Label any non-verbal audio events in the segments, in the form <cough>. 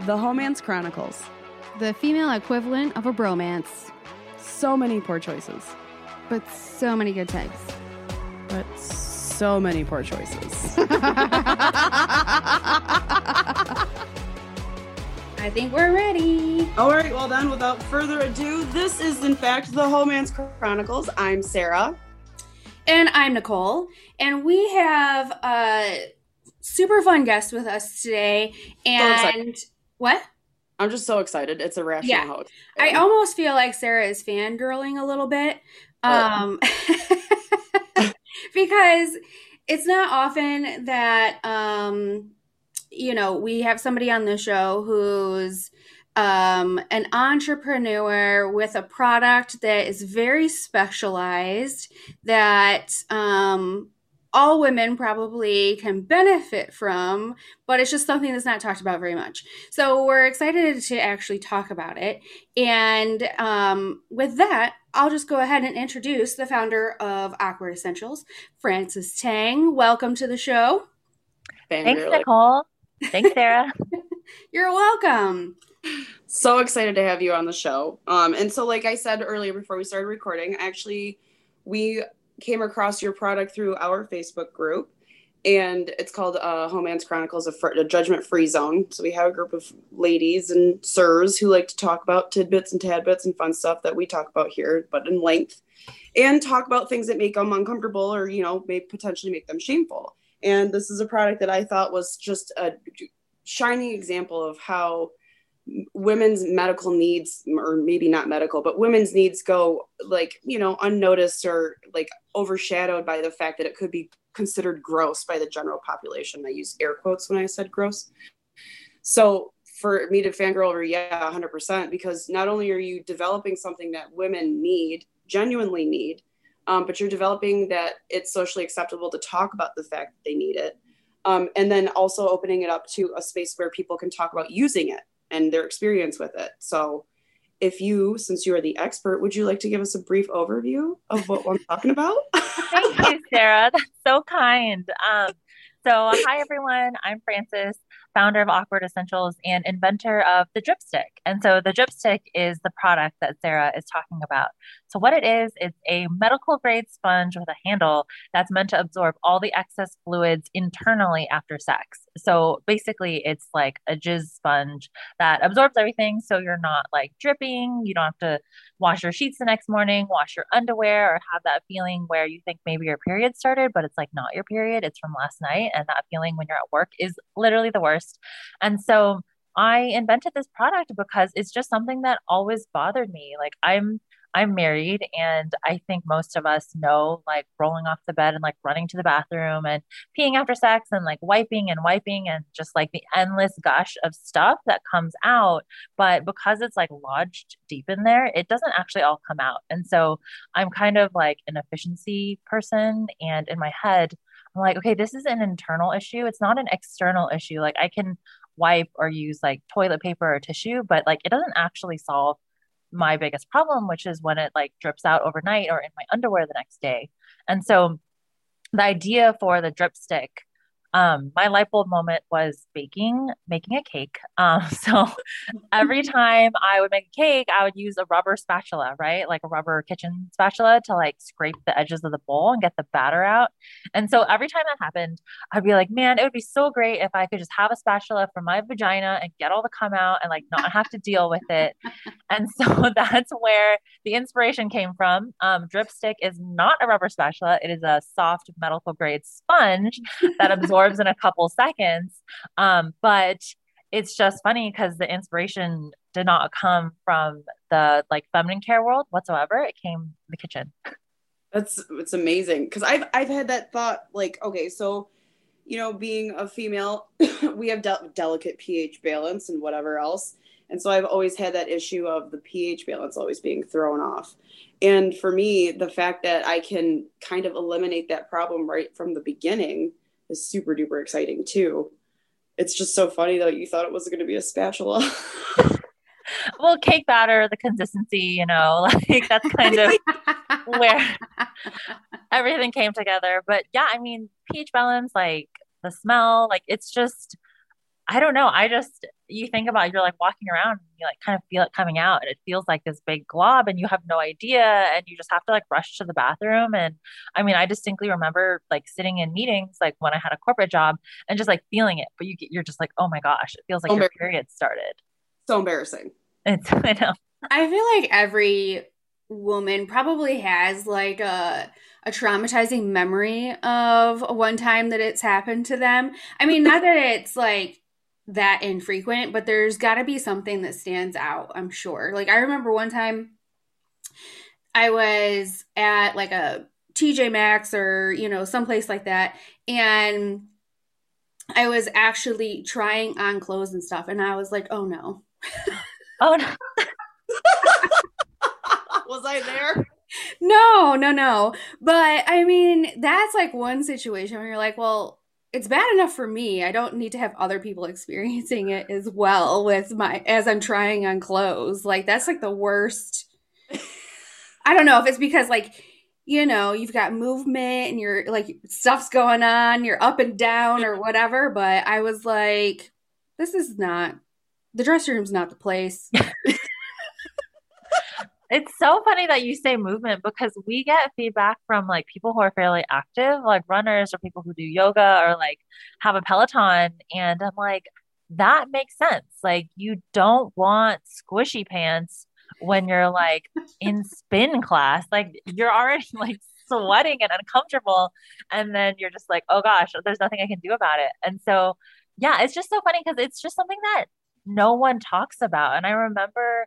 The Homance Chronicles. The female equivalent of a bromance. So many poor choices. But so many good types. But so many poor choices. <laughs> I think we're ready. All right, well then, without further ado, this is in fact the Homance Chronicles. I'm Sarah. And I'm Nicole. And we have a super fun guest with us today. And So what? I'm just so excited. It's a rational Yeah. host. I almost feel like Sarah is fangirling a little bit. Um, <laughs> because it's not often that, um, you know, we have somebody on the show who's um, an entrepreneur with a product that is very specialized that um, all women probably can benefit from, but it's just something that's not talked about very much. So we're excited to actually talk about it. And um, with that, I'll just go ahead and introduce the founder of Awkward Essentials, Frances Tang. Welcome to the show. Thanks, Nicole. Thanks, Sarah. <laughs> <laughs> You're welcome. So excited to have you on the show. Um, and so, like I said earlier before we started recording, actually, we came across your product through our Facebook group, and it's called uh, Homance Chronicles, fr- a judgment-free zone. So we have a group of ladies and sirs who like to talk about tidbits and tadbits and fun stuff that we talk about here, but in length, and talk about things that make them uncomfortable or you know may potentially make them shameful. And this is a product that I thought was just a shining example of how women's medical needs or maybe not medical but women's needs go like you know unnoticed or like overshadowed by the fact that it could be considered gross by the general population. I use air quotes when i said gross. So for me to fangirl over yeah 100% because not only are you developing something that women need genuinely need um, but you're developing that it's socially acceptable to talk about the fact that they need it. Um, and then also opening it up to a space where people can talk about using it and their experience with it. So, if you, since you are the expert, would you like to give us a brief overview of what we're talking about? <laughs> Thank you, Sarah. That's so kind. Um, so, hi, everyone. I'm Frances, founder of Awkward Essentials and inventor of the Dripstick. And so, the Dripstick is the product that Sarah is talking about. So, what it is, it's a medical grade sponge with a handle that's meant to absorb all the excess fluids internally after sex. So, basically, it's like a jizz sponge that absorbs everything. So, you're not like dripping. You don't have to wash your sheets the next morning, wash your underwear, or have that feeling where you think maybe your period started, but it's like not your period. It's from last night. And that feeling when you're at work is literally the worst. And so I invented this product because it's just something that always bothered me. Like I'm I'm married and I think most of us know like rolling off the bed and like running to the bathroom and peeing after sex and like wiping and wiping and just like the endless gush of stuff that comes out. But because it's like lodged deep in there, it doesn't actually all come out. And so I'm kind of like an efficiency person. And in my head, I'm like, okay, this is an internal issue. It's not an external issue. Like I can wipe or use like toilet paper or tissue, but like it doesn't actually solve my biggest problem, which is when it like drips out overnight or in my underwear the next day. And so the idea for the drip stick, um, my light bulb moment was baking, making a cake. Um, <laughs> so every <laughs> time I would make a cake, I would use a rubber spatula, right? Like a rubber kitchen spatula to like scrape the edges of the bowl and get the batter out. And so every time that happened, I'd be like, man, it would be so great if I could just have a spatula for my vagina and get all the cum out and like not have to deal with it. <laughs> And so that's where the inspiration came from. Um, Dripstick is not a rubber spatula, it is a soft medical grade sponge that absorbs in a couple seconds. Um, but it's just funny because the inspiration did not come from the like feminine care world whatsoever. It came the kitchen. That's it's amazing because I've I've had that thought like okay so you know being a female <laughs> we have de- delicate pH balance and whatever else and so I've always had that issue of the pH balance always being thrown off and for me the fact that I can kind of eliminate that problem right from the beginning is super duper exciting too. It's just so funny that you thought it was going to be a spatula. <laughs> well, cake batter, the consistency, you know, <laughs> like that's kind of where everything came together. But yeah, I mean, pH balance, like the smell, like it's just, I don't know. I just, you think about you're like walking around and you like kind of feel it coming out and it feels like this big glob and you have no idea and you just have to like rush to the bathroom. And i mean i distinctly remember like sitting in meetings like when i had a corporate job and just like feeling it but you get you're just like oh my gosh it feels like your period started. So embarrassing. It's <laughs> i know. I feel like every woman probably has like a a traumatizing memory of one time that it's happened to them. I mean, not that it's like that infrequent, but there's got to be something that stands out, I'm sure. Like, I remember one time I was at like a TJ Maxx or, you know, someplace like that. And I was actually trying on clothes and stuff. And I was like, oh no. oh no. <laughs> was I there? No, no, no. But I mean, that's like one situation where you're like, well, it's bad enough for me. I don't need to have other people <laughs> experiencing it as well with my as I'm trying on clothes. Like that's like the worst. I don't know if it's because like you know, you've got movement and you're like stuff's going on, you're up and down or whatever, but I was like this is not the dressing room's not the place. <laughs> It's so funny that you say movement because we get feedback from like people who are fairly active, like runners or people who do yoga or like have a Peloton. And I'm like, that makes sense. Like, you don't want squishy pants when you're like in <laughs> spin class. Like, you're already like sweating and uncomfortable. And then you're just like, oh gosh, there's nothing I can do about it. And so, yeah, it's just so funny because it's just something that no one talks about. And I remember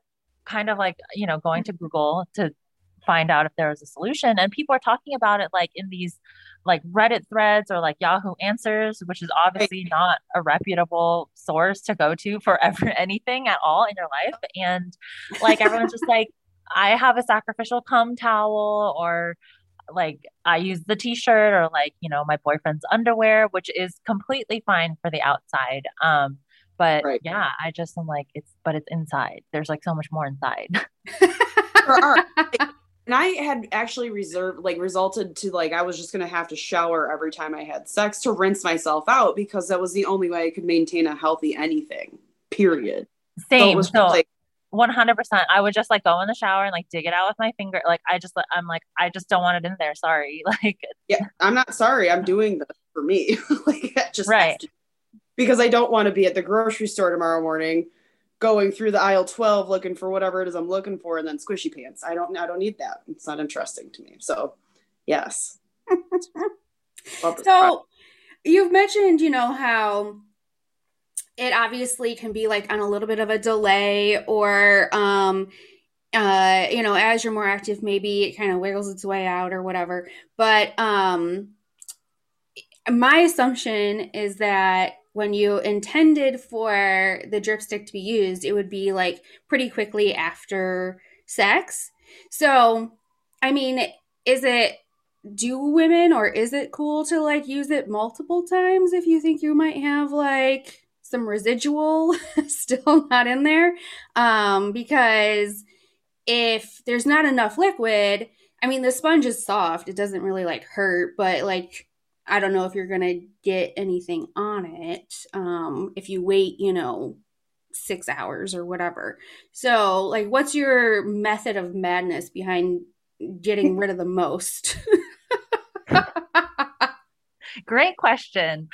kind of like, you know, going to Google to find out if there was a solution. And people are talking about it like in these like Reddit threads or like Yahoo Answers, which is obviously not a reputable source to go to for <laughs> ever anything at all in your life. And like everyone's just like, <laughs> I have a sacrificial cum towel or like I use the t-shirt or like, you know, my boyfriend's underwear, which is completely fine for the outside. Um, but right. yeah, I just am like, it's, but it's inside. There's like so much more inside. <laughs> and I had actually reserved, like, resulted to like, I was just going to have to shower every time I had sex to rinse myself out because that was the only way I could maintain a healthy anything, period. Same. So, so like, 100% i would just like go in the shower and like dig it out with my finger like i just i'm like i just don't want it in there sorry <laughs> like yeah i'm not sorry i'm <laughs> doing this for me like just right because I don't want to be at the grocery store tomorrow morning going through the aisle 12 looking for whatever it is I'm looking for and then squishy pants. I don't I don't need that. It's not interesting to me. So, yes. <laughs> so, you've mentioned, you know, how it obviously can be like on a little bit of a delay or um uh you know as you're more active maybe it kind of wiggles its way out or whatever but um my assumption is that when you intended for the dripstick to be used, it would be like pretty quickly after sex. So, I mean, is it do women or is it cool to like use it multiple times if you think you might have like some residual <laughs> still not in there? Um, because if there's not enough liquid, I mean, the sponge is soft, it doesn't really like hurt, but like I don't know if you're going to get anything on it um, if you wait, you know, six hours or whatever. So, like, what's your method of madness behind getting rid of the most? <laughs> Great question.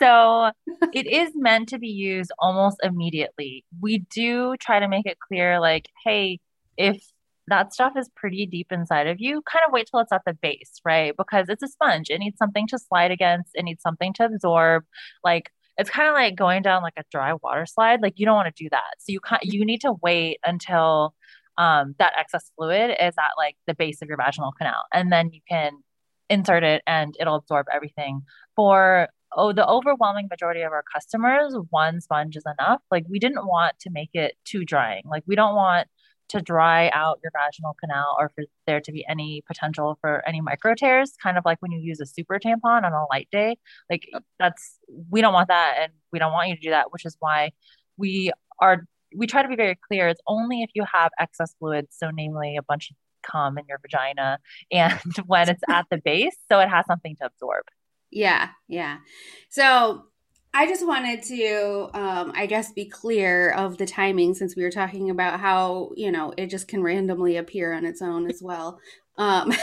So, it is meant to be used almost immediately. We do try to make it clear, like, hey, if that stuff is pretty deep inside of you, kind of wait till it's at the base, right? Because it's a sponge. It needs something to slide against, it needs something to absorb. Like it's kind of like going down like a dry water slide. Like you don't want to do that. So you can't you need to wait until um, that excess fluid is at like the base of your vaginal canal. And then you can insert it and it'll absorb everything. For oh the overwhelming majority of our customers, one sponge is enough. Like we didn't want to make it too drying. Like we don't want to dry out your vaginal canal or for there to be any potential for any micro tears, kind of like when you use a super tampon on a light day. Like that's, we don't want that and we don't want you to do that, which is why we are, we try to be very clear. It's only if you have excess fluid. so namely a bunch of cum in your vagina <laughs> and when it's at the base, so it has something to absorb. Yeah, yeah. So I just wanted to, um, I guess, be clear of the timing since we were talking about how, you know, it just can randomly appear on its own as well. Um, <laughs>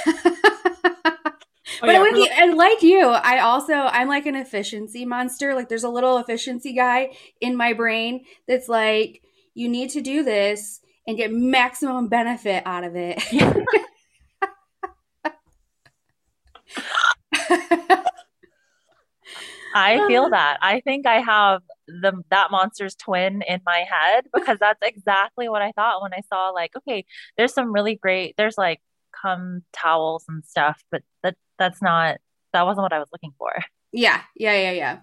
Oh, but yeah, be, and like you, I also I'm like an efficiency monster. Like there's a little efficiency guy in my brain that's like, you need to do this and get maximum benefit out of it. <laughs> I <laughs> feel that. I think I have the that monster's twin in my head because that's exactly what I thought when I saw like, okay, there's some really great there's like cum towels and stuff, but that that's not that wasn't what I was looking for. Yeah, yeah, yeah, yeah.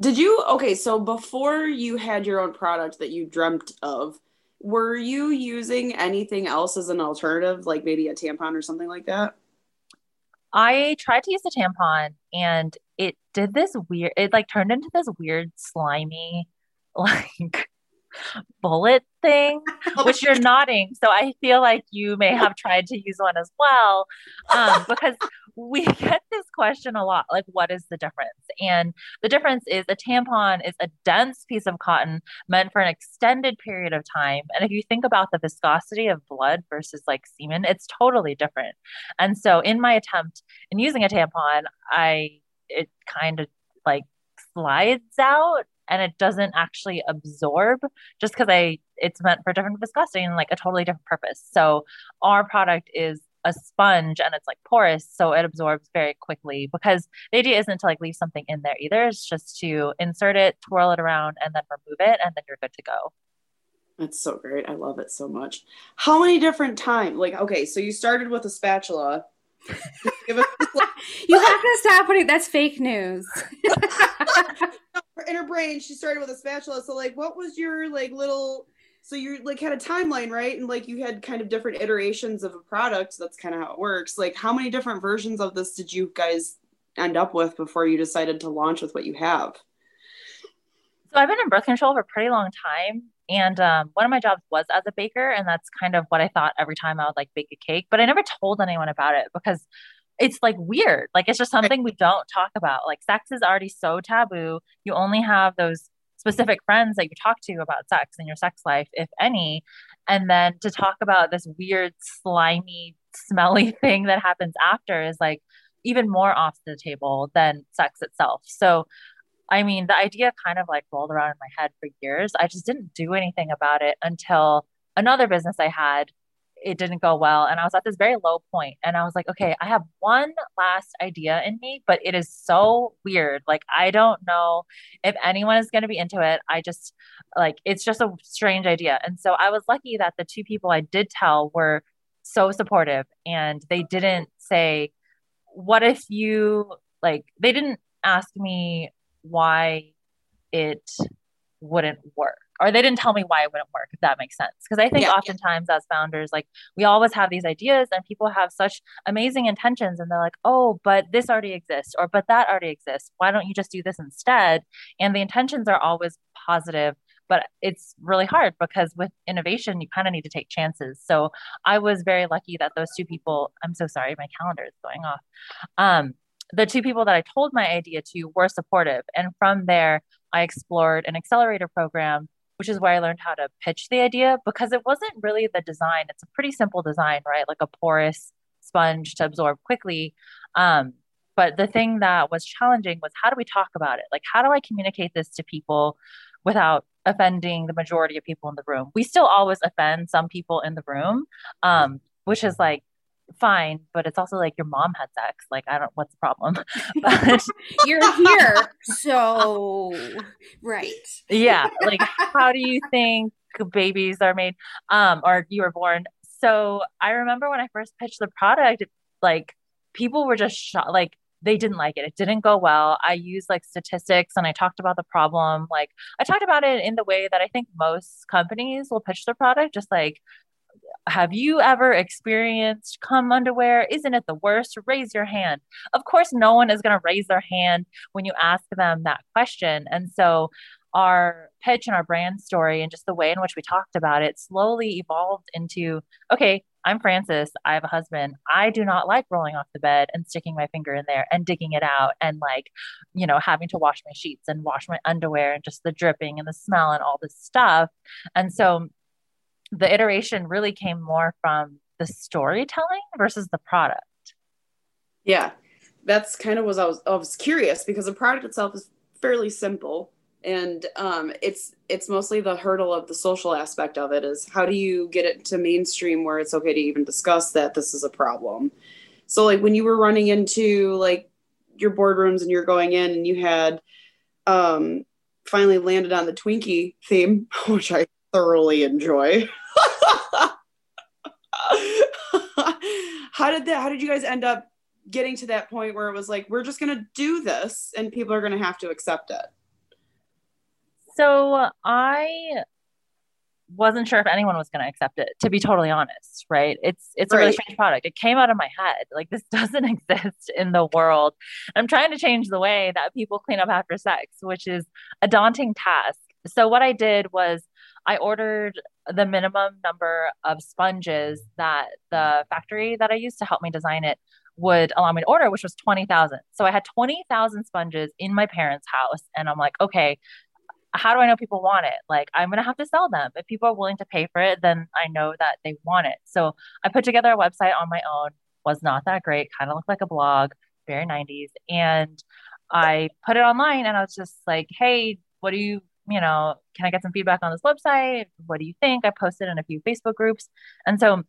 Did you okay, so before you had your own product that you dreamt of, were you using anything else as an alternative, like maybe a tampon or something like that? I tried to use a tampon and it did this weird it like turned into this weird slimy <laughs> like bullet thing, <laughs> which you're nodding. So I feel like you may have tried to use one as well. Um, <laughs> because we <laughs> get this question a lot like, what is the difference? And the difference is a tampon is a dense piece of cotton meant for an extended period of time. And if you think about the viscosity of blood versus like semen, it's totally different. And so in my attempt in using a tampon, I, it kind of like slides out and it doesn't actually absorb just because I it's meant for different viscosity and like a totally different purpose. So our product is a sponge and it's like porous so it absorbs very quickly because the idea isn't to like leave something in there either. It's just to insert it twirl it around and then remove it and then you're good to go. That's so great. I love it so much. How many different times like okay so you started with a spatula. <laughs> <laughs> You have to stop putting that's fake news <laughs> in her brain she started with a spatula. So like what was your like little so you like had a timeline right? And like you had kind of different iterations of a product. That's kind of how it works. Like how many different versions of this did you guys end up with before you decided to launch with what you have? So i've been in birth control for a pretty long time. And um, one of my jobs was as a baker. And that's kind of what i thought every time i would like bake a cake. But i never told anyone about it because it's like weird. Like it's just something we don't talk about. Like sex is already so taboo. You only have those specific friends that you talk to about sex in your sex life, if any. And then to talk about this weird, slimy, smelly <laughs> thing that happens after is like even more off the table than sex itself. So, I mean, the idea kind of like rolled around in my head for years. I just didn't do anything about it until another business I had it didn't go well and i was at this very low point and i was like okay i have one last idea in me but it is so weird like i don't know if anyone is going to be into it i just like it's just a strange idea and so i was lucky that the two people i did tell were so supportive and they didn't say what if you like they didn't ask me why it wouldn't work or they didn't tell me why it wouldn't work if that makes sense because i think yeah, oftentimes yeah. as founders like we always have these ideas and people have such amazing intentions and they're like oh but this already exists or but that already exists why don't you just do this instead and the intentions are always positive but it's really hard because with innovation you kind of need to take chances so i was very lucky that those two people i'm so sorry my calendar is going off um, the two people that I told my idea to were supportive. And from there, I explored an accelerator program which is where I learned how to pitch the idea because it wasn't really the design. It's a pretty simple design, right? Like a porous sponge to absorb quickly. Um, but the thing that was challenging was how do we talk about it? Like, how do I communicate this to people without offending the majority of people in the room? We still always offend some people in the room, um, which is like fine, but it's also like your mom had sex. Like, I don't, what's the problem? <laughs> But <laughs> you're here. So, right. Yeah. Like, how do you think babies are made um, or you were born? So, I remember when I first pitched the product, like, people were just shocked. Like, they didn't like it. It didn't go well. I used like statistics and I talked about the problem. Like I talked about it in the way that I think most companies will pitch their product, just like have you ever experienced cum underwear? Isn't it the worst? Raise your hand. Of course, no one is going to raise their hand when you ask them that question. And so our pitch and our brand story and just the way in which we talked about it slowly evolved into okay, I'm Frances. I have a husband. I do not like rolling off the bed and sticking my finger in there and digging it out and like, you know, having to wash my sheets and wash my underwear and just the dripping and the smell and all this stuff. And so the iteration really came more from the storytelling versus the product. Yeah. That's kind of what I was I was curious because the product itself is fairly simple and um, it's it's mostly the hurdle of the social aspect of it is how do you get it to mainstream where it's okay to even discuss that this is a problem so like when you were running into like your boardrooms and you're going in and you had um, finally landed on the twinkie theme <laughs> which i thoroughly enjoy. <laughs> How did that how did you guys end up getting to that point where it was like we're just going to do this and people are going to have to accept it? So I wasn't sure if anyone was going to accept it to be totally honest right? It's it's right. a really strange product. It came out of my head. Like this <laughs> doesn't exist in the world. I'm trying to change the way that people clean up after sex which is a daunting task. So what i did was i ordered the minimum number of sponges that the factory that i used to help me design it would allow me to order, which was 20,000. So I had 20,000 sponges in my parents' house. And I'm like, okay, how do I know people want it? Like, I'm going to have to sell them. If people are willing to pay for it, then I know that they want it. So I put together a website on my own, was not that great, kind of looked like a blog, very 90s. And I put it online and I was just like, hey, what do you, you know, can I get some feedback on this website? What do you think? I posted in a few Facebook groups. And so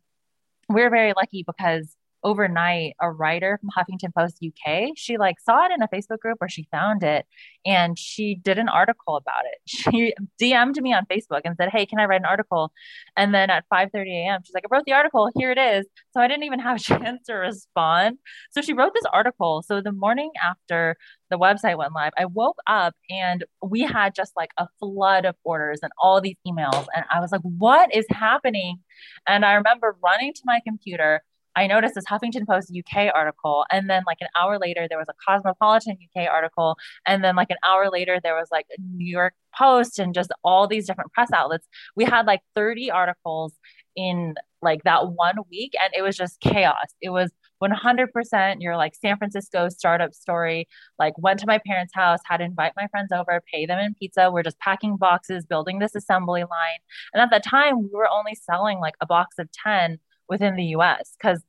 we we're very lucky because overnight a writer from Huffington Post UK. She like saw it in a Facebook group where she found it and she did an article about it. <laughs> She DM'd me on Facebook and said, "Hey, can I write an article?" And then at 5:30 a.m., she's like, "I wrote the article. Here it is." So I didn't even have a <laughs> chance to respond. So she wrote this article. So the morning after the website went live, I woke up and we had just like a flood of orders and all these emails and I was like, "What is happening?" And I remember running to my computer I noticed this Huffington Post UK article, and then like an hour later there was a Cosmopolitan UK article, and then like an hour later there was like a New York Post and just all these different press outlets. We had like 30 articles in like that one week, and it was just chaos. It was 100% your like San Francisco startup story. Like went to my parents' house, had to invite my friends over, pay them in pizza. We're just packing boxes, building this assembly line. And at the time, we were only selling like a box of 10 within the US because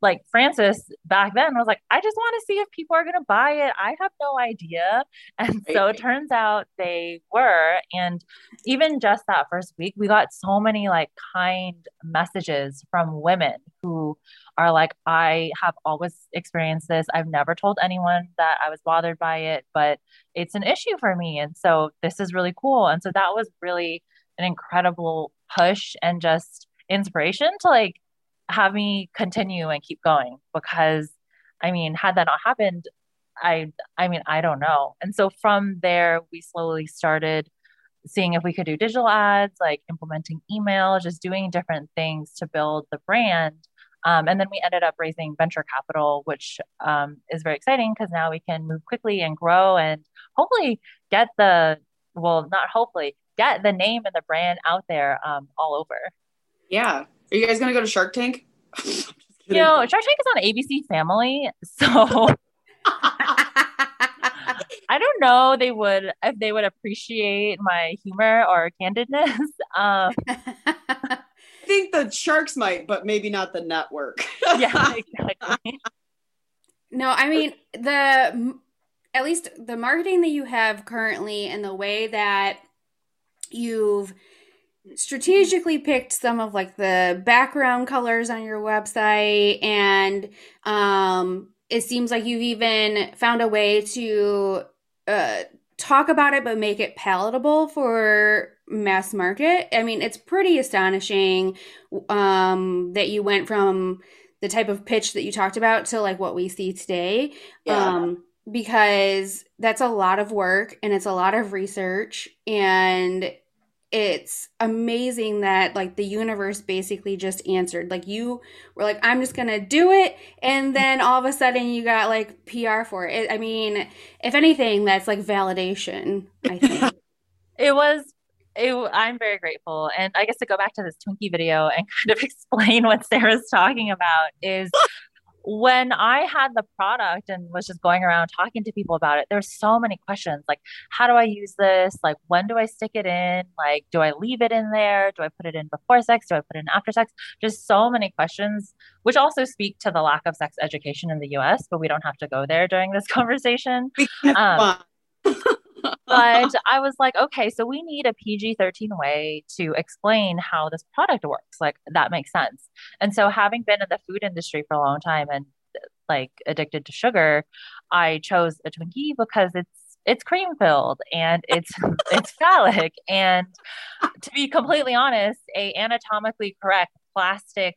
like Frances back then was like, I just want to see if people are going to buy it. I have no idea. <laughs> And so it turns out they were. And even just that first week, we got so many like kind messages from women who are like, I have always experienced this. I've never told anyone that I was bothered by it, but it's an issue for me. And so this is really cool. And so that was really an incredible push and just inspiration to like have me continue and keep going because I mean, had that not happened, I I mean, I don't know. And so from there we slowly started seeing if we could do digital ads, like implementing email, just doing different things to build the brand. Um, and then we ended up raising venture capital, which um, is very exciting because now we can move quickly and grow and hopefully get the, well, not hopefully, get the name and the brand out there um, all over. Yeah. Are you guys gonna go to Shark Tank? <laughs> you know, Shark Tank is on ABC Family, so I don't know they would if they would appreciate my humor or candidness. <laughs> Um, I think the sharks might, but maybe not the network. <laughs> yeah, exactly. No, I mean the at least the marketing that you have currently and the way that you've strategically picked some of like the background colors on your website and um it seems like you've even found a way to uh talk about it but make it palatable for mass market. I mean it's pretty astonishing um that you went from the type of pitch that you talked about to like what we see today. Yeah. um because that's a lot of work and it's a lot of research and it's amazing that like the universe basically just answered. Like you were like i'm just gonna do it and then all of a sudden you got like pr for it. I mean if anything that's like validation i think. <laughs> It was it, I'm very grateful. And I guess to go back to this Twinkie video and <laughs> kind of explain what Sarah's talking about is when I had the product and was just going around talking to people about it, there's so many questions like, how do I use this? Like, when do I stick it in? Like, do I leave it in there? Do I put it in before sex? Do I put it in after sex? Just so many questions, which also speak to the lack of sex education in the US, but we don't have to go there during this <laughs> conversation. Um, <laughs> but <laughs> I was like, okay, so we need a PG 13 way to explain how this product works. Like, that makes sense. And so, having been in the food industry for a long time and like addicted to sugar, I chose a Twinkie because it's it's cream filled and it's <laughs> it's phallic and to be completely honest a anatomically correct plastic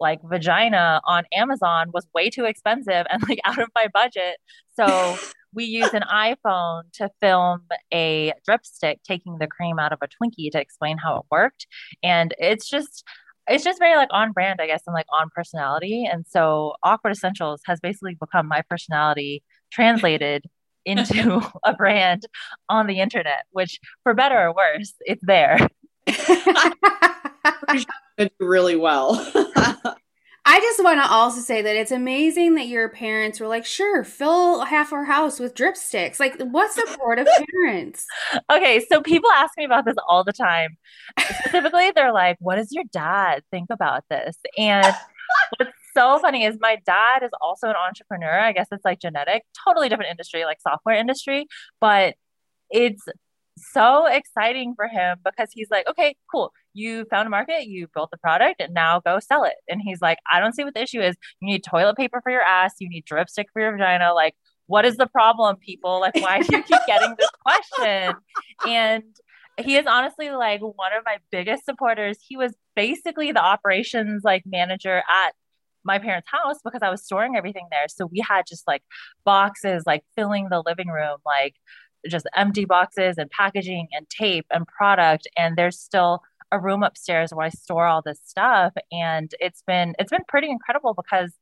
like vagina on Amazon was way too expensive and like <laughs> out of my budget. So we use an iPhone to film a dripstick taking the cream out of a Twinkie to explain how it worked. And it's just, it's just very like on brand, I guess, and like on personality. And so Awkward Essentials has basically become my personality translated <laughs> into a brand on the internet, which for better or worse, it's there. <laughs> It's really well. <laughs> I just want to also say that it's amazing that your parents were like, sure, fill half our house with drip sticks. Like, what supportive parents? Okay, so people ask me about this all the time. Specifically, they're like, what does your dad think about this? And what's so funny is my dad is also an entrepreneur. I guess it's like genetic, totally different industry, like software industry, but it's so exciting for him because he's like, okay, cool. You found a market, you built the product, and now go sell it. And he's like, I don't see what the issue is. You need toilet paper for your ass, you need dripstick for your vagina. Like, what is the problem, people? Like, why do you keep getting this question? And he is honestly like one of my biggest supporters. He was basically the operations like manager at my parents' house because I was storing everything there. So we had just like boxes like filling the living room, like just empty boxes and packaging and tape and product and there's still a room upstairs where I store all this stuff and it's been it's been pretty incredible because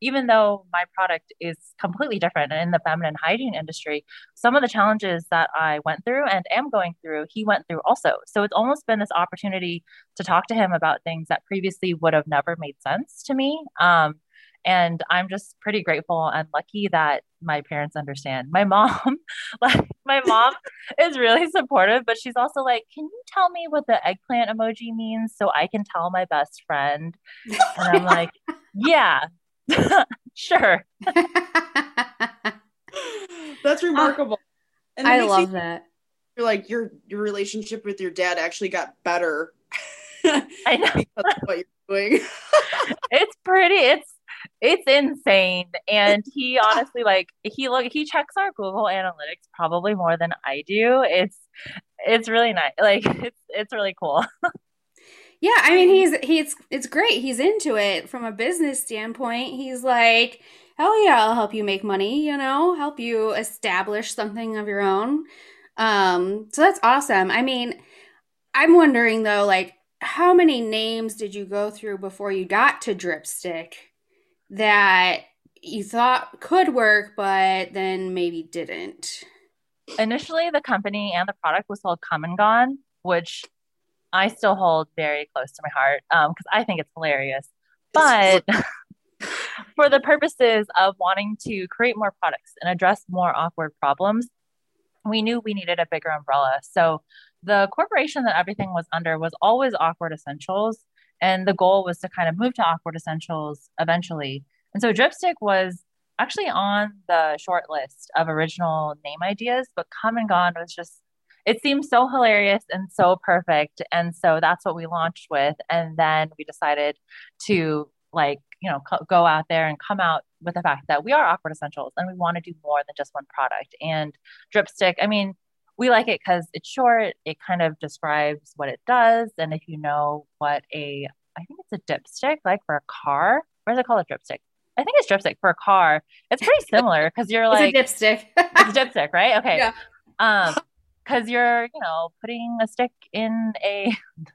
even though my product is completely different in the feminine hygiene industry, some of the challenges that I went through and am going through, he went through also. So it's almost been this opportunity to talk to him about things that previously would have never made sense to me. Um, and i'm just pretty grateful and lucky that my parents understand my mom <laughs> like my mom is really supportive but she's also like can you tell me what the eggplant emoji means so i can tell my best friend and i'm like yeah <laughs> sure <laughs> that's remarkable uh, i love that you're like your your relationship with your dad actually got better I know. <laughs> because of what you're doing. it's pretty. It's it's insane. And he honestly like he look he checks our Google Analytics probably more than I do. It's it's really nice. Like <laughs> it's it's really cool. <laughs> yeah, I mean he's he's it's great. He's into it from a business standpoint. He's like, hell yeah, I'll help you make money, you know, help you establish something of your own. Um, so that's awesome. I mean, I'm wondering though, like, how many names did you go through before you got to Dripstick? That you thought could work, but then maybe didn't? Initially, the company and the product was called Come and Gone, which I still hold very close to my heart because um, I think it's hilarious. But <laughs> for the purposes of wanting to create more products and address more awkward problems, we knew we needed a bigger umbrella. So the corporation that everything was under was always Awkward Essentials. And the goal was to kind of move to Awkward Essentials eventually. And so Dripstick was actually on the short list of original name ideas, but Come and Gone was just, it seemed so hilarious and so perfect. And so that's what we launched with. And then we decided to like, you know, co- go out there and come out with the fact that we are Awkward Essentials and we want to do more than just one product. And Dripstick, I mean, we like it because it's short. It kind of describes what it does. And if you know what a, I think it's a dipstick, like for a car, or is it called a dripstick? I think it's dripstick for a car. It's pretty similar because you're like it's a dipstick. it's a <laughs> dipstick, right? Okay. Yeah. Um, because you're, you know, putting a stick in a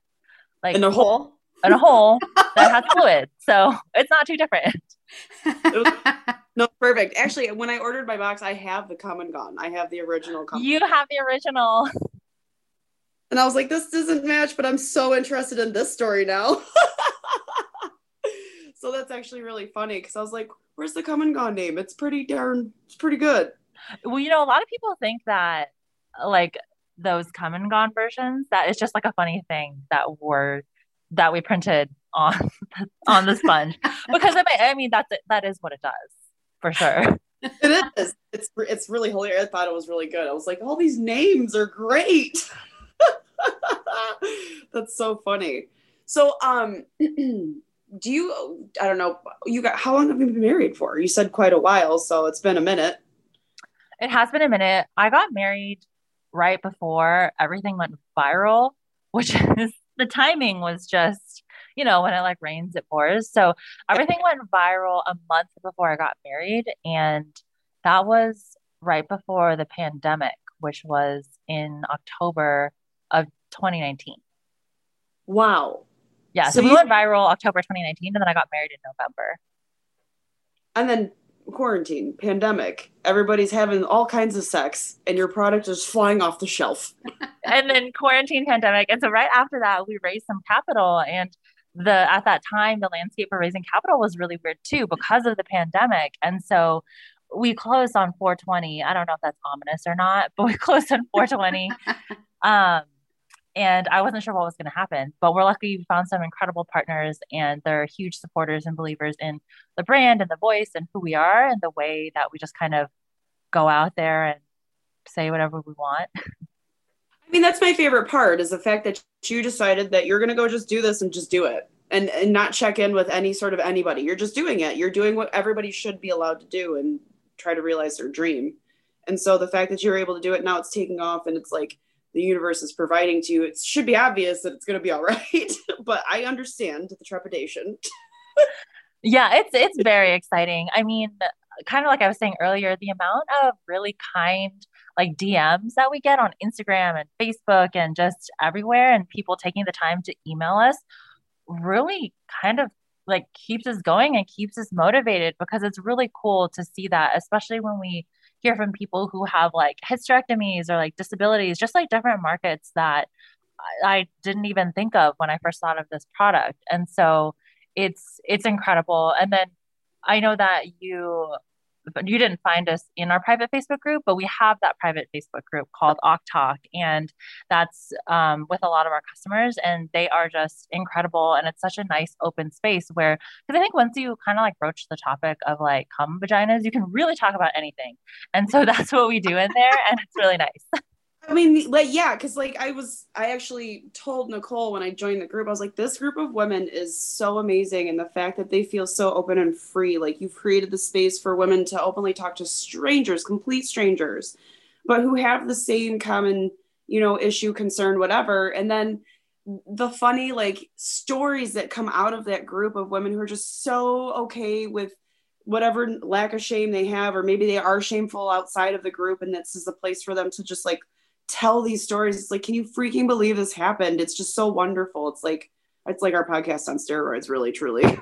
<laughs> like in a hole in a hole that has <laughs> fluid, so it's not too different. No, perfect. Actually, when I ordered my box, I have the come and gone. I have the original. Come you have the original. And I was like, this doesn't match, but I'm so interested in this story now. <laughs> so that's actually really funny because I was like, where's the come and gone name? It's pretty darn, it's pretty good. Well, you know, a lot of people think that like those come and gone versions, that it's just like a funny thing that were that we printed on <laughs> on the sponge <laughs> because I mean, I mean that's that is what it does for sure. <laughs> It is. It's it's really hilarious. I thought it was really good. I was like, all these names are great. <laughs> That's so funny. So, um, <clears throat> do you? I don't know. You got how long have you been married for? You said quite a while, so it's been a minute. It has been a minute. I got married right before everything went viral, which <laughs> is the timing was just you know when it like rains it pours. So everything went viral a month before I got married, and that was right before the pandemic, which was in October of 2019. Wow. Yeah. So, so we went viral October 2019 and then I got married in November. And then quarantine, pandemic, everybody's having all kinds of sex and your product is flying off the shelf. <laughs> and then quarantine, pandemic. And so right after that, we raised some capital and the at that time the landscape for raising capital was really weird too because of the pandemic and so we closed on 420 i don't know if that's ominous or not but we <laughs> closed on 420 <laughs> um and I wasn't sure what was going to happen. But we're lucky we found some incredible partners, and they're huge supporters and believers in the brand and the voice and who we are and the way that we just kind of go out there and say whatever we want. <laughs> I mean, that's my favorite part is the fact that you decided that you're going to go just do this and just do it and, and not check in with any sort of anybody. You're just doing it. You're doing what everybody should be allowed to do and try to realize their dream. And so the fact that you're able to do it now, it's taking off and it's like, the universe is providing to you, it should be obvious that it's going to be all <laughs> right. but I understand the trepidation. yeah, it's it's very exciting. I mean, kind of like I was saying earlier, the amount of really kind like DMs that we get on Instagram and Facebook and just everywhere, and people taking the time to email us really kind of like keeps us going and keeps us motivated because it's really cool to see that, especially when we hear from people who have like hysterectomies or like disabilities, just like different markets that I didn't even think of when I first thought of this product. And so it's it's incredible. And then I know that you you didn't find us in our private Facebook group, but we have that private Facebook group called AwkTalk, and that's um, with a lot of our customers, and they are just incredible. And it's such a nice open space where, because I think once you kind of like broach the topic of like cum vaginas, you can really talk about anything, and so <laughs> that's what we do in there, and it's really nice. I mean, like, yeah, because like I was, I actually told Nicole when I joined the group, I was like, this group of women is so amazing, and the fact that they feel so open and free, like you've created the space for women to openly talk to strangers, complete strangers, but who have the same common, you know, issue, concern, whatever, and then the funny like stories that come out of that group of women who are just so okay with whatever lack of shame they have or maybe they are shameful outside of the group and this is a place for them to just like tell these stories. It's like, can you freaking believe this happened? It's just so wonderful. It's like it's like our podcast on steroids, really, truly. <laughs>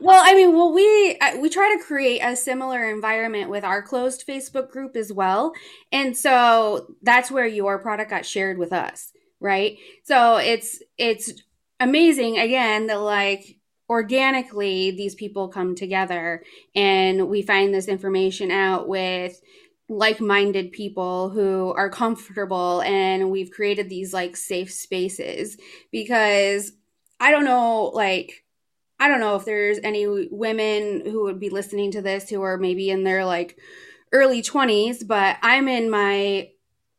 well, I mean, well, we we try to create a similar environment with our closed Facebook group as well, and so that's where your product got shared with us, right? So it's it's amazing again that like organically these people come together and we find this information out with like-minded people who are comfortable and we've created these like safe spaces because I don't know like I don't know if there's any women who would be listening to this who are maybe in their like early 20s but I'm in my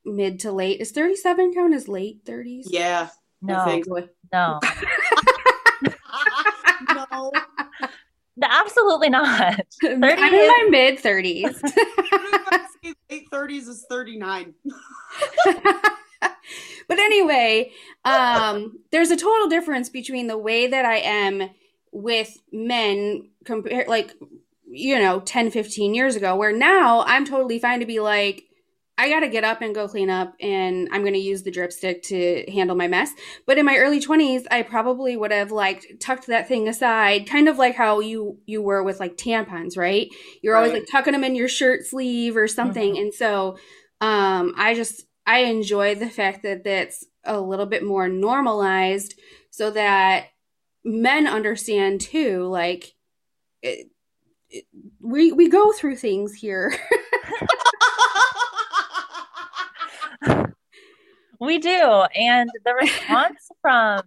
mid to late is 37 count as late 30s yeah no. <laughs> no. No. Absolutely not. 30 i'm in my mid 30s late <laughs> 30s is 39. <laughs> <laughs> but anyway, um, there's a total difference between the way that I am with men compared like you know 10 15 years ago where now i'm totally fine to be like I got to get up and go clean up, and I'm going to use the dripstick to handle my mess. But in my early 20s, I probably would have like tucked that thing aside, kind of like how you you were with like tampons, right? You're right. always like tucking them in your shirt sleeve or something. Mm-hmm. And so, um, I just I enjoy the fact that that's a little bit more normalized so that men understand too like it, it, we we go through things here <laughs> <laughs> we do. And the <laughs> response from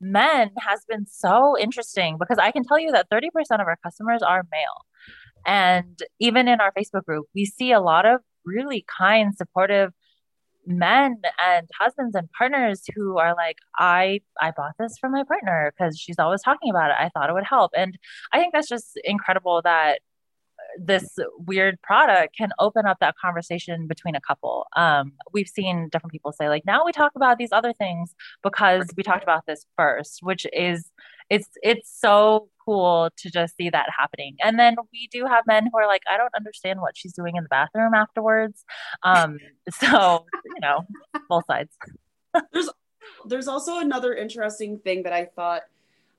men has been so interesting because i can tell you that 30% of our customers are male. And even in our facebook group we see a lot of really kind supportive men and husbands and partners who are like i i bought this for my partner because she's always talking about it. I thought it would help. And i think that's just incredible that this weird product can open up that conversation between a couple. Um, we've seen different people say like, now we talk about these other things because we talked about this first, which is it's it's so cool to just see that happening. And then we do have men who are like, I don't understand what she's doing in the bathroom afterwards. Um, <laughs> so you know, both sides. there's there's also another interesting thing that I thought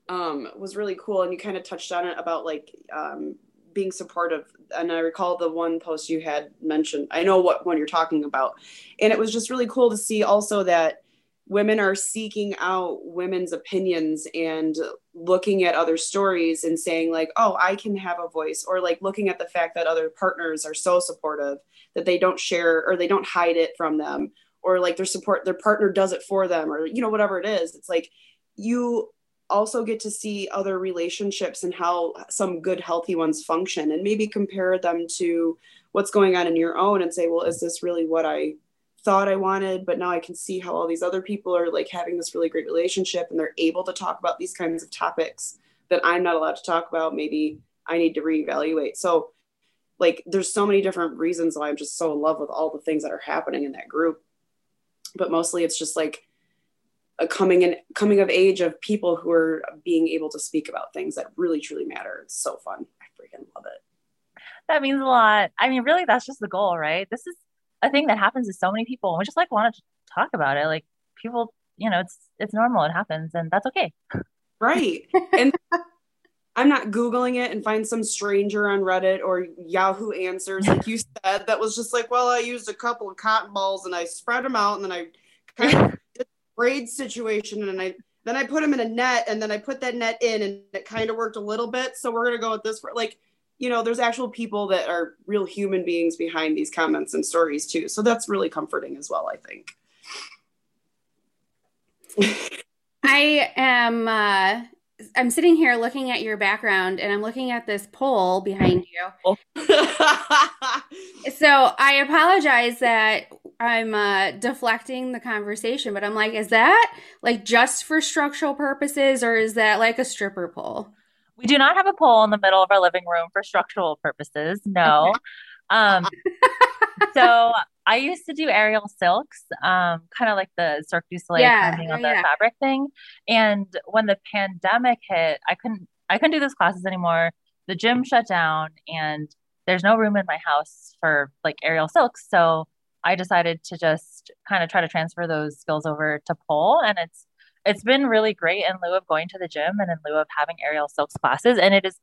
um, was really cool, and you kind of touched on it about like um, being supportive. And I recall the one post you had mentioned. I know what one you're talking about, and it was just really cool to see also that women are seeking out women's opinions and looking at other stories and saying like oh i can have a voice or like looking at the fact that other partners are so supportive that they don't share or they don't hide it from them or like their support their partner does it for them or you know whatever it is it's like you also get to see other relationships and how some good healthy ones function and maybe compare them to what's going on in your own and say well is this really what i thought I wanted, but now I can see how all these other people are like having this really great relationship and they're able to talk about these kinds of topics that I'm not allowed to talk about. Maybe I need to reevaluate. So, like, there's so many different reasons why I'm just so in love with all the things that are happening in that group. But mostly it's just like a coming in coming of age of people who are being able to speak about things that really truly matter. It's so fun. I freaking love it. That means a lot. I mean, really, that's just the goal, right? This is a thing that happens to so many people and we just like want to talk about it like people you know it's it's normal it happens and that's okay right <laughs> and i'm not googling it and find some stranger on reddit or yahoo answers like you said that was just like well i used a couple of cotton balls and i spread them out and then i kind of braid situation and i then i put them in a net and then i put that net in and it kind of worked a little bit so we're gonna go with this for like you know, there's actual people that are real human beings behind these comments and stories too. So that's really comforting as well, I think. <laughs> I am uh I'm sitting here looking at your background and I'm looking at this pole behind you. <laughs> so I apologize that I'm uh, deflecting the conversation, but I'm like, is that like just for structural purposes or is that like a stripper pole? We do not have a pole in the middle of our living room for structural purposes. No. <laughs> um, so I used to do aerial silks, um, kind of like the Cirque du Soleil yeah, on the yeah. fabric thing. And when the pandemic hit, I couldn't I couldn't do those classes anymore. The gym shut down, and there's no room in my house for like aerial silks. So I decided to just kind of try to transfer those skills over to pole, and it's it's been really great in lieu of going to the gym and in lieu of having aerial silks classes. And it is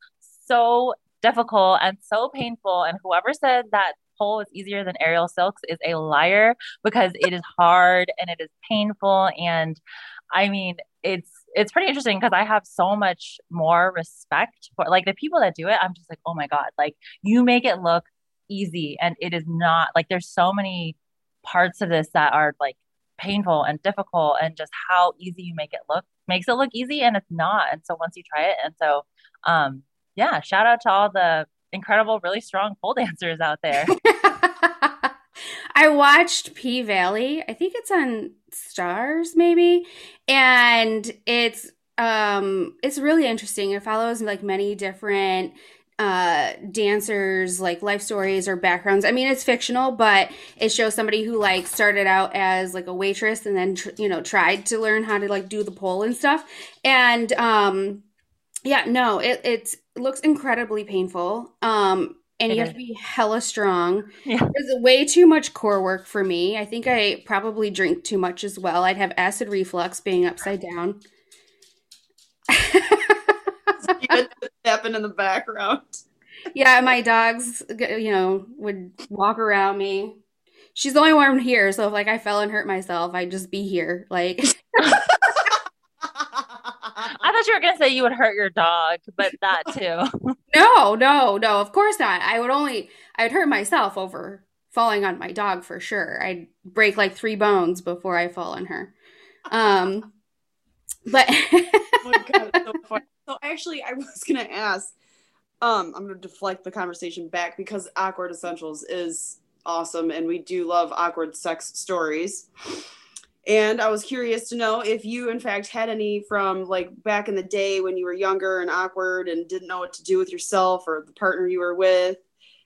so difficult and so painful. And whoever said that pole is easier than aerial silks is a liar because it is hard and it is painful. And I mean, it's it's pretty interesting because I have so much more respect for like the people that do it. I'm just like, oh my God, like you make it look easy and it is not like there's so many parts of this that are like painful and difficult and just how easy you make it look makes it look easy and it's not and so once you try it and so um yeah shout out to all the incredible really strong pole <laughs> dancers out there <laughs> I watched P Valley. I think it's on Starz maybe. And it's um it's really interesting. It follows like many different uh dancers like life stories or backgrounds i mean it's fictional but it shows somebody who like started out as like a waitress and then tr- you know tried to learn how to like do the pole and stuff and um yeah no it it looks incredibly painful um and you have to be hella strong. Yeah. It's way too much core work for me. I think I probably drink too much as well. I'd have acid reflux being upside down. <laughs> happen in the background. <laughs> Yeah, my dogs, you know, would walk around me, she's the only one here. So if like I fell and hurt myself, I'd just be here. Like <laughs> I thought you were gonna say you would hurt your dog, but that too. <laughs> no, no, no. Of course not. I would only I'd hurt myself over falling on my dog for sure. I'd break like three bones before I fall on her. Um, but oh God, so, so actually, I <laughs> was gonna ask. Um, I'm gonna deflect the conversation back because awkward essentials is awesome, and we do love awkward sex stories. And I was curious to know if you, in fact, had any from like back in the day when you were younger and awkward and didn't know what to do with yourself or the partner you were with,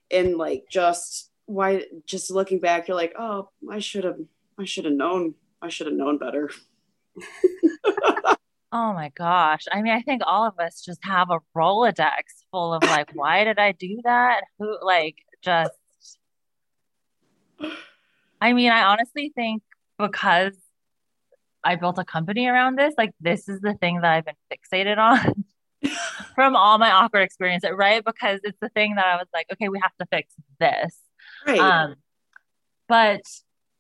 and like just why, just looking back, you're like, oh, I should have, I should have known, I should have known better. <laughs> oh my gosh. I mean, I think all of us just have a Rolodex full of like, why did I do that? Who, like, just, I mean, I honestly think because I built a company around this. Like this is the thing that I've been fixated on <laughs> from all my awkward experience, right? Because it's the thing that I was like, okay, we have to fix this. Right. Um, but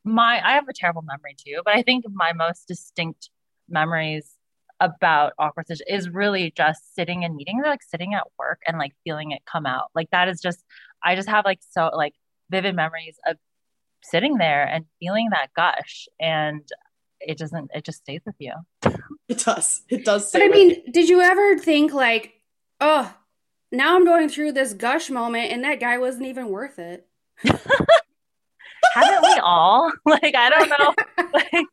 my I have a terrible memory too, but I think my most distinct memories about awkward is really just sitting in meetings or like sitting at work and like feeling it come out. Like that is just I just have like so like vivid memories of sitting there and feeling that gush and it doesn't it just stays with you. It does. It does but i mean you. did you ever think like oh now i'm going through this gush moment and that guy wasn't even worth it. <laughs> Haven't we all? <laughs> Like i don't know. <laughs> Like,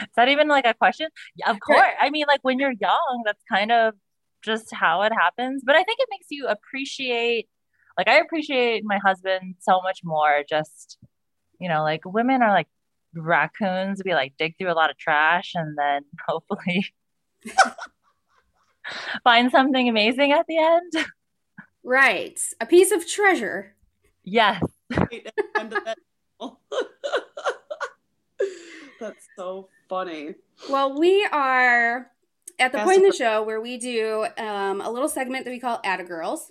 is that even like a question? Yeah, of course. I mean like when you're young that's kind of just how it happens but i think it makes you appreciate like i appreciate my husband so much more. Just you know like women are like raccoons. We like dig through a lot of trash and then <laughs> hopefully <laughs> find something amazing at the end. <laughs> Right. A piece of treasure. Yes. That's so funny. Well we are at the point in the show where we do um, a little segment that we call Atta Girls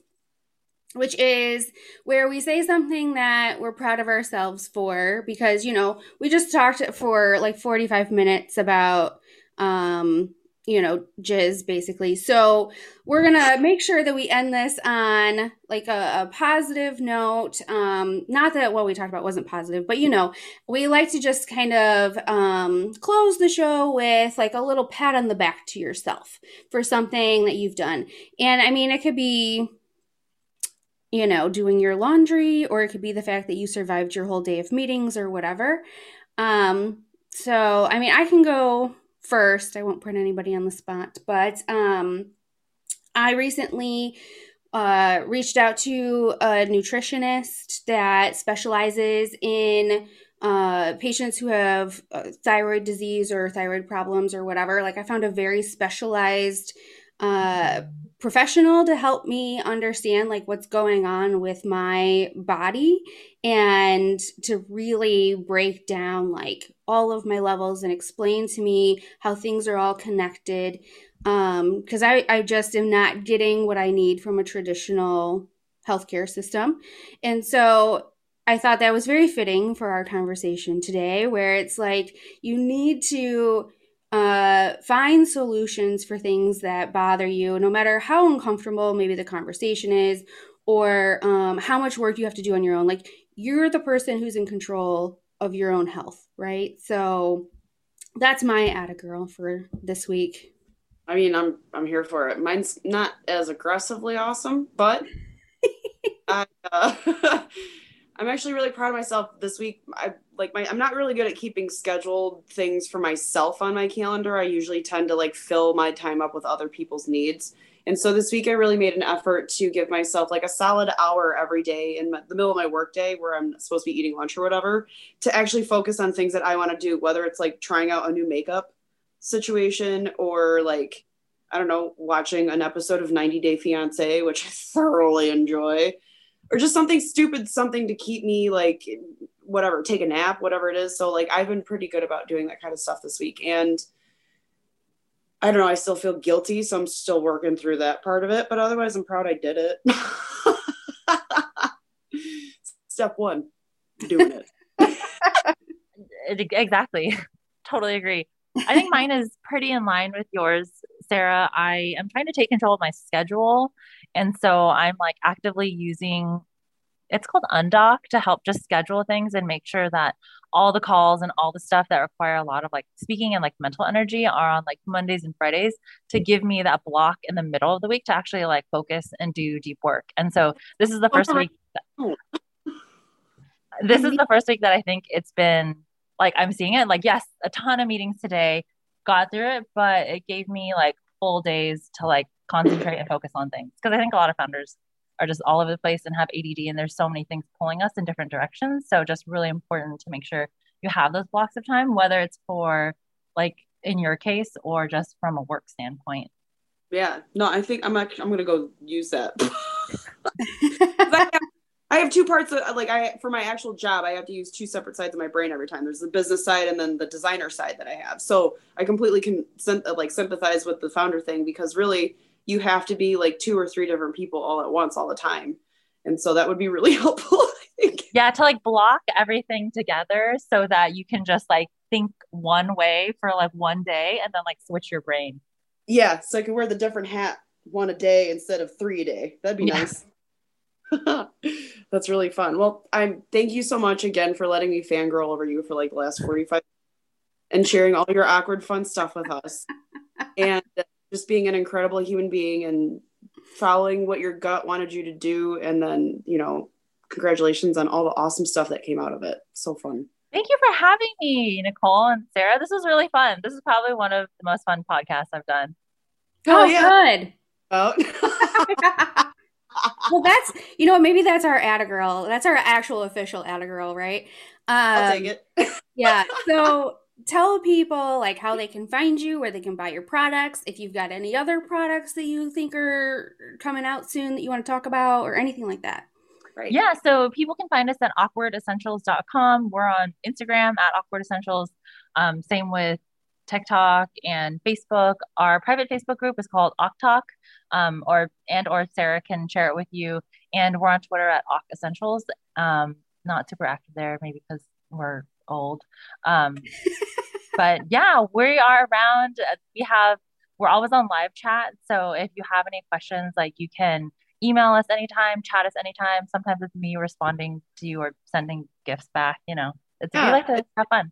which is where we say something that we're proud of ourselves for because you know we just talked for like 45 minutes about um you know jizz basically. So we're gonna make sure that we end this on like a, a positive note. Um not that what we talked about wasn't positive but you know we like to just kind of um close the show with like a little pat on the back to yourself for something that you've done. And i mean it could be you know, doing your laundry, or it could be the fact that you survived your whole day of meetings or whatever. Um, so, I mean, I can go first. I won't put anybody on the spot, but um, I recently uh, reached out to a nutritionist that specializes in uh, patients who have uh, thyroid disease or thyroid problems or whatever. Like, I found a very specialized uh, professional to help me understand like what's going on with my body and to really break down like all of my levels and explain to me how things are all connected um because I, I just am not getting what i need from a traditional healthcare system and so I thought that was very fitting for our conversation today, where it's like you need to uh, find solutions for things that bother you, no matter how uncomfortable maybe the conversation is or um, how much work you have to do on your own. Like you're the person who's in control of your own health, right? So that's my Atta Girl for this week. I mean, I'm I'm here for it. Mine's not as aggressively awesome, but <laughs> I, uh, <laughs> I'm actually really proud of myself this week. I like my I'm not really good at keeping scheduled things for myself on my calendar. I usually tend to like fill my time up with other people's needs. And so this week I really made an effort to give myself like a solid hour every day in the middle of my workday where I'm supposed to be eating lunch or whatever to actually focus on things that I want to do, whether it's like trying out a new makeup situation or like I don't know, watching an episode of 90 Day Fiance, which <laughs> I thoroughly enjoy or just something stupid, something to keep me like whatever, take a nap, whatever it is. So like I've been pretty good about doing that kind of stuff this week. And I don't know, I still feel guilty, so I'm still working through that part of it, but otherwise I'm proud I did it. <laughs> Step one. doing <laughs> it. exactly. totally agree. I think mine is pretty in line with yours, Sarah. I am trying to take control of my schedule. And so I'm like actively using it's called Undock to help just schedule things and make sure that all the calls and all the stuff that require a lot of like speaking and like mental energy are on like Mondays and Fridays to give me that block in the middle of the week to actually like focus and do deep work. And so this is the oh, first week. That, oh. this is the first week that I think it's been like I'm seeing it. Like, yes, a ton of meetings today, got through it, but it gave me like full days to like concentrate and focus on things. Cause I think a lot of founders are just all over the place and have ADD and there's so many things pulling us in different directions. So just really important to make sure you have those blocks of time, whether it's for like in your case or just from a work standpoint. Yeah, no, I think I'm actually, I'm gonna go use that. <laughs> I, <laughs> have, I have two parts of like I for my actual job I have to use two separate sides of my brain every time. There's the business side and then the designer side that I have. So I completely can like sympathize with the founder thing because really you have to be like two or three different people all at once all the time. And so that would be really <laughs> helpful, Yeah, to like block everything together so that you can just like think one way for like one day and then like switch your brain. Yeah, so I can wear the different hat one a day instead of three a day. That'd be yeah. nice. <laughs> That's really fun. Well, I'm thank you so much again for letting me fangirl over you for like the last 45 and sharing all your awkward fun stuff with us. <laughs> and uh, just being an incredible human being and following what your gut wanted you to do. And then you know congratulations on all the awesome stuff that came out of it. So fun. Thank you for having me nicole and sarah. This was really fun. This is probably one of the most fun podcasts i've done. Oh, oh yeah. good. <laughs> Oh. <laughs> well that's you know maybe that's our Atta girl. That's our actual official Atta girl right? Um, i'll take it. <laughs> Yeah. So tell people like how they can find you, where they can buy your products, if you've got any other products that you think are coming out soon that you want to talk about or anything like that. Right. Yeah, so people can find us at awkwardessentials.com. We're on Instagram at awkwardessentials. Um, same with TikTok and Facebook. Our private Facebook group is called Talk, um, or and or Sarah can share it with you. And we're on Twitter at Awk Essentials. Um, not super active there, maybe because we're old. Um, but yeah, we are around. Uh, we have, we're always on live chat. So if you have any questions, like you can email us anytime, chat us anytime. Sometimes it's me responding to you or sending gifts back. You know, it's yeah. we like to have fun.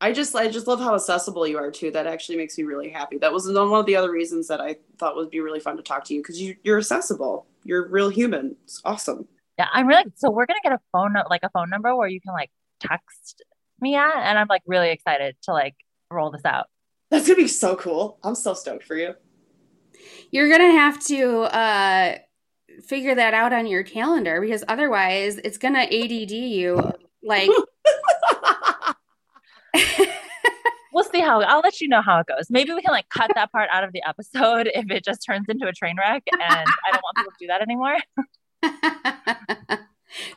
I just I just love how accessible you are too. That actually makes me really happy. That was one of the other reasons that I thought would be really fun to talk to you because you you're accessible. You're real human. It's awesome. Yeah, I'm really so we're gonna get a phone like a phone number where you can like text me at and i'm like really excited to like roll this out. That's gonna be so cool. I'm so stoked for you. You're gonna have to uh figure that out on your calendar because otherwise it's gonna add you like <laughs> <laughs> we'll see how i'll let you know how it goes. Maybe we can like cut that part out of the episode if it just turns into a train wreck and i don't want people to do that anymore <laughs>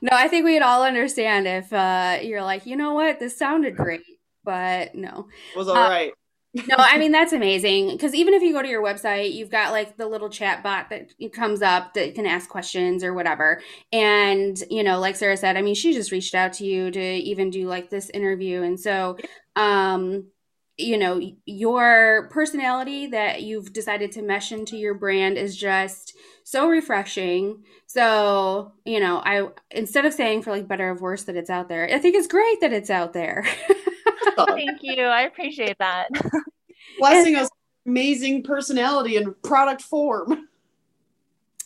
no, I think we'd all understand if uh, you're like, you know what, this sounded great, but no. It was all uh, right. no, I mean that's amazing because even if you go to your website, you've got like the little chat bot that comes up that can ask questions or whatever. And you know, like Sarah said, I mean, she just reached out to you to even do like this interview, and so um, you know your personality that you've decided to mesh into your brand is just so refreshing. So you know i instead of saying for like better or worse that it's out there i think it's great that it's out there. <laughs> <laughs> Thank you. I appreciate that. <laughs> Blessing us amazing personality and product form.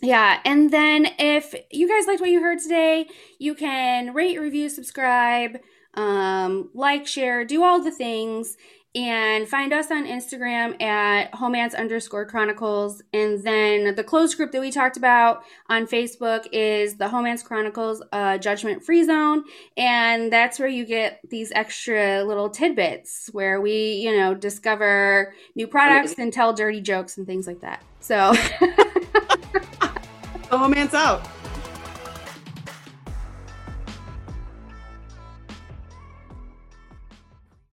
Yeah and then if you guys liked what you heard today you can rate review subscribe um, like share do all the things and find us on Instagram at homance underscore chronicles. And then the closed group that we talked about on Facebook is the Homance Chronicles uh, Judgment Free Zone. And that's where you get these extra little tidbits where we, you know, discover new products and tell dirty jokes and things like that. So, <laughs> the Homance out.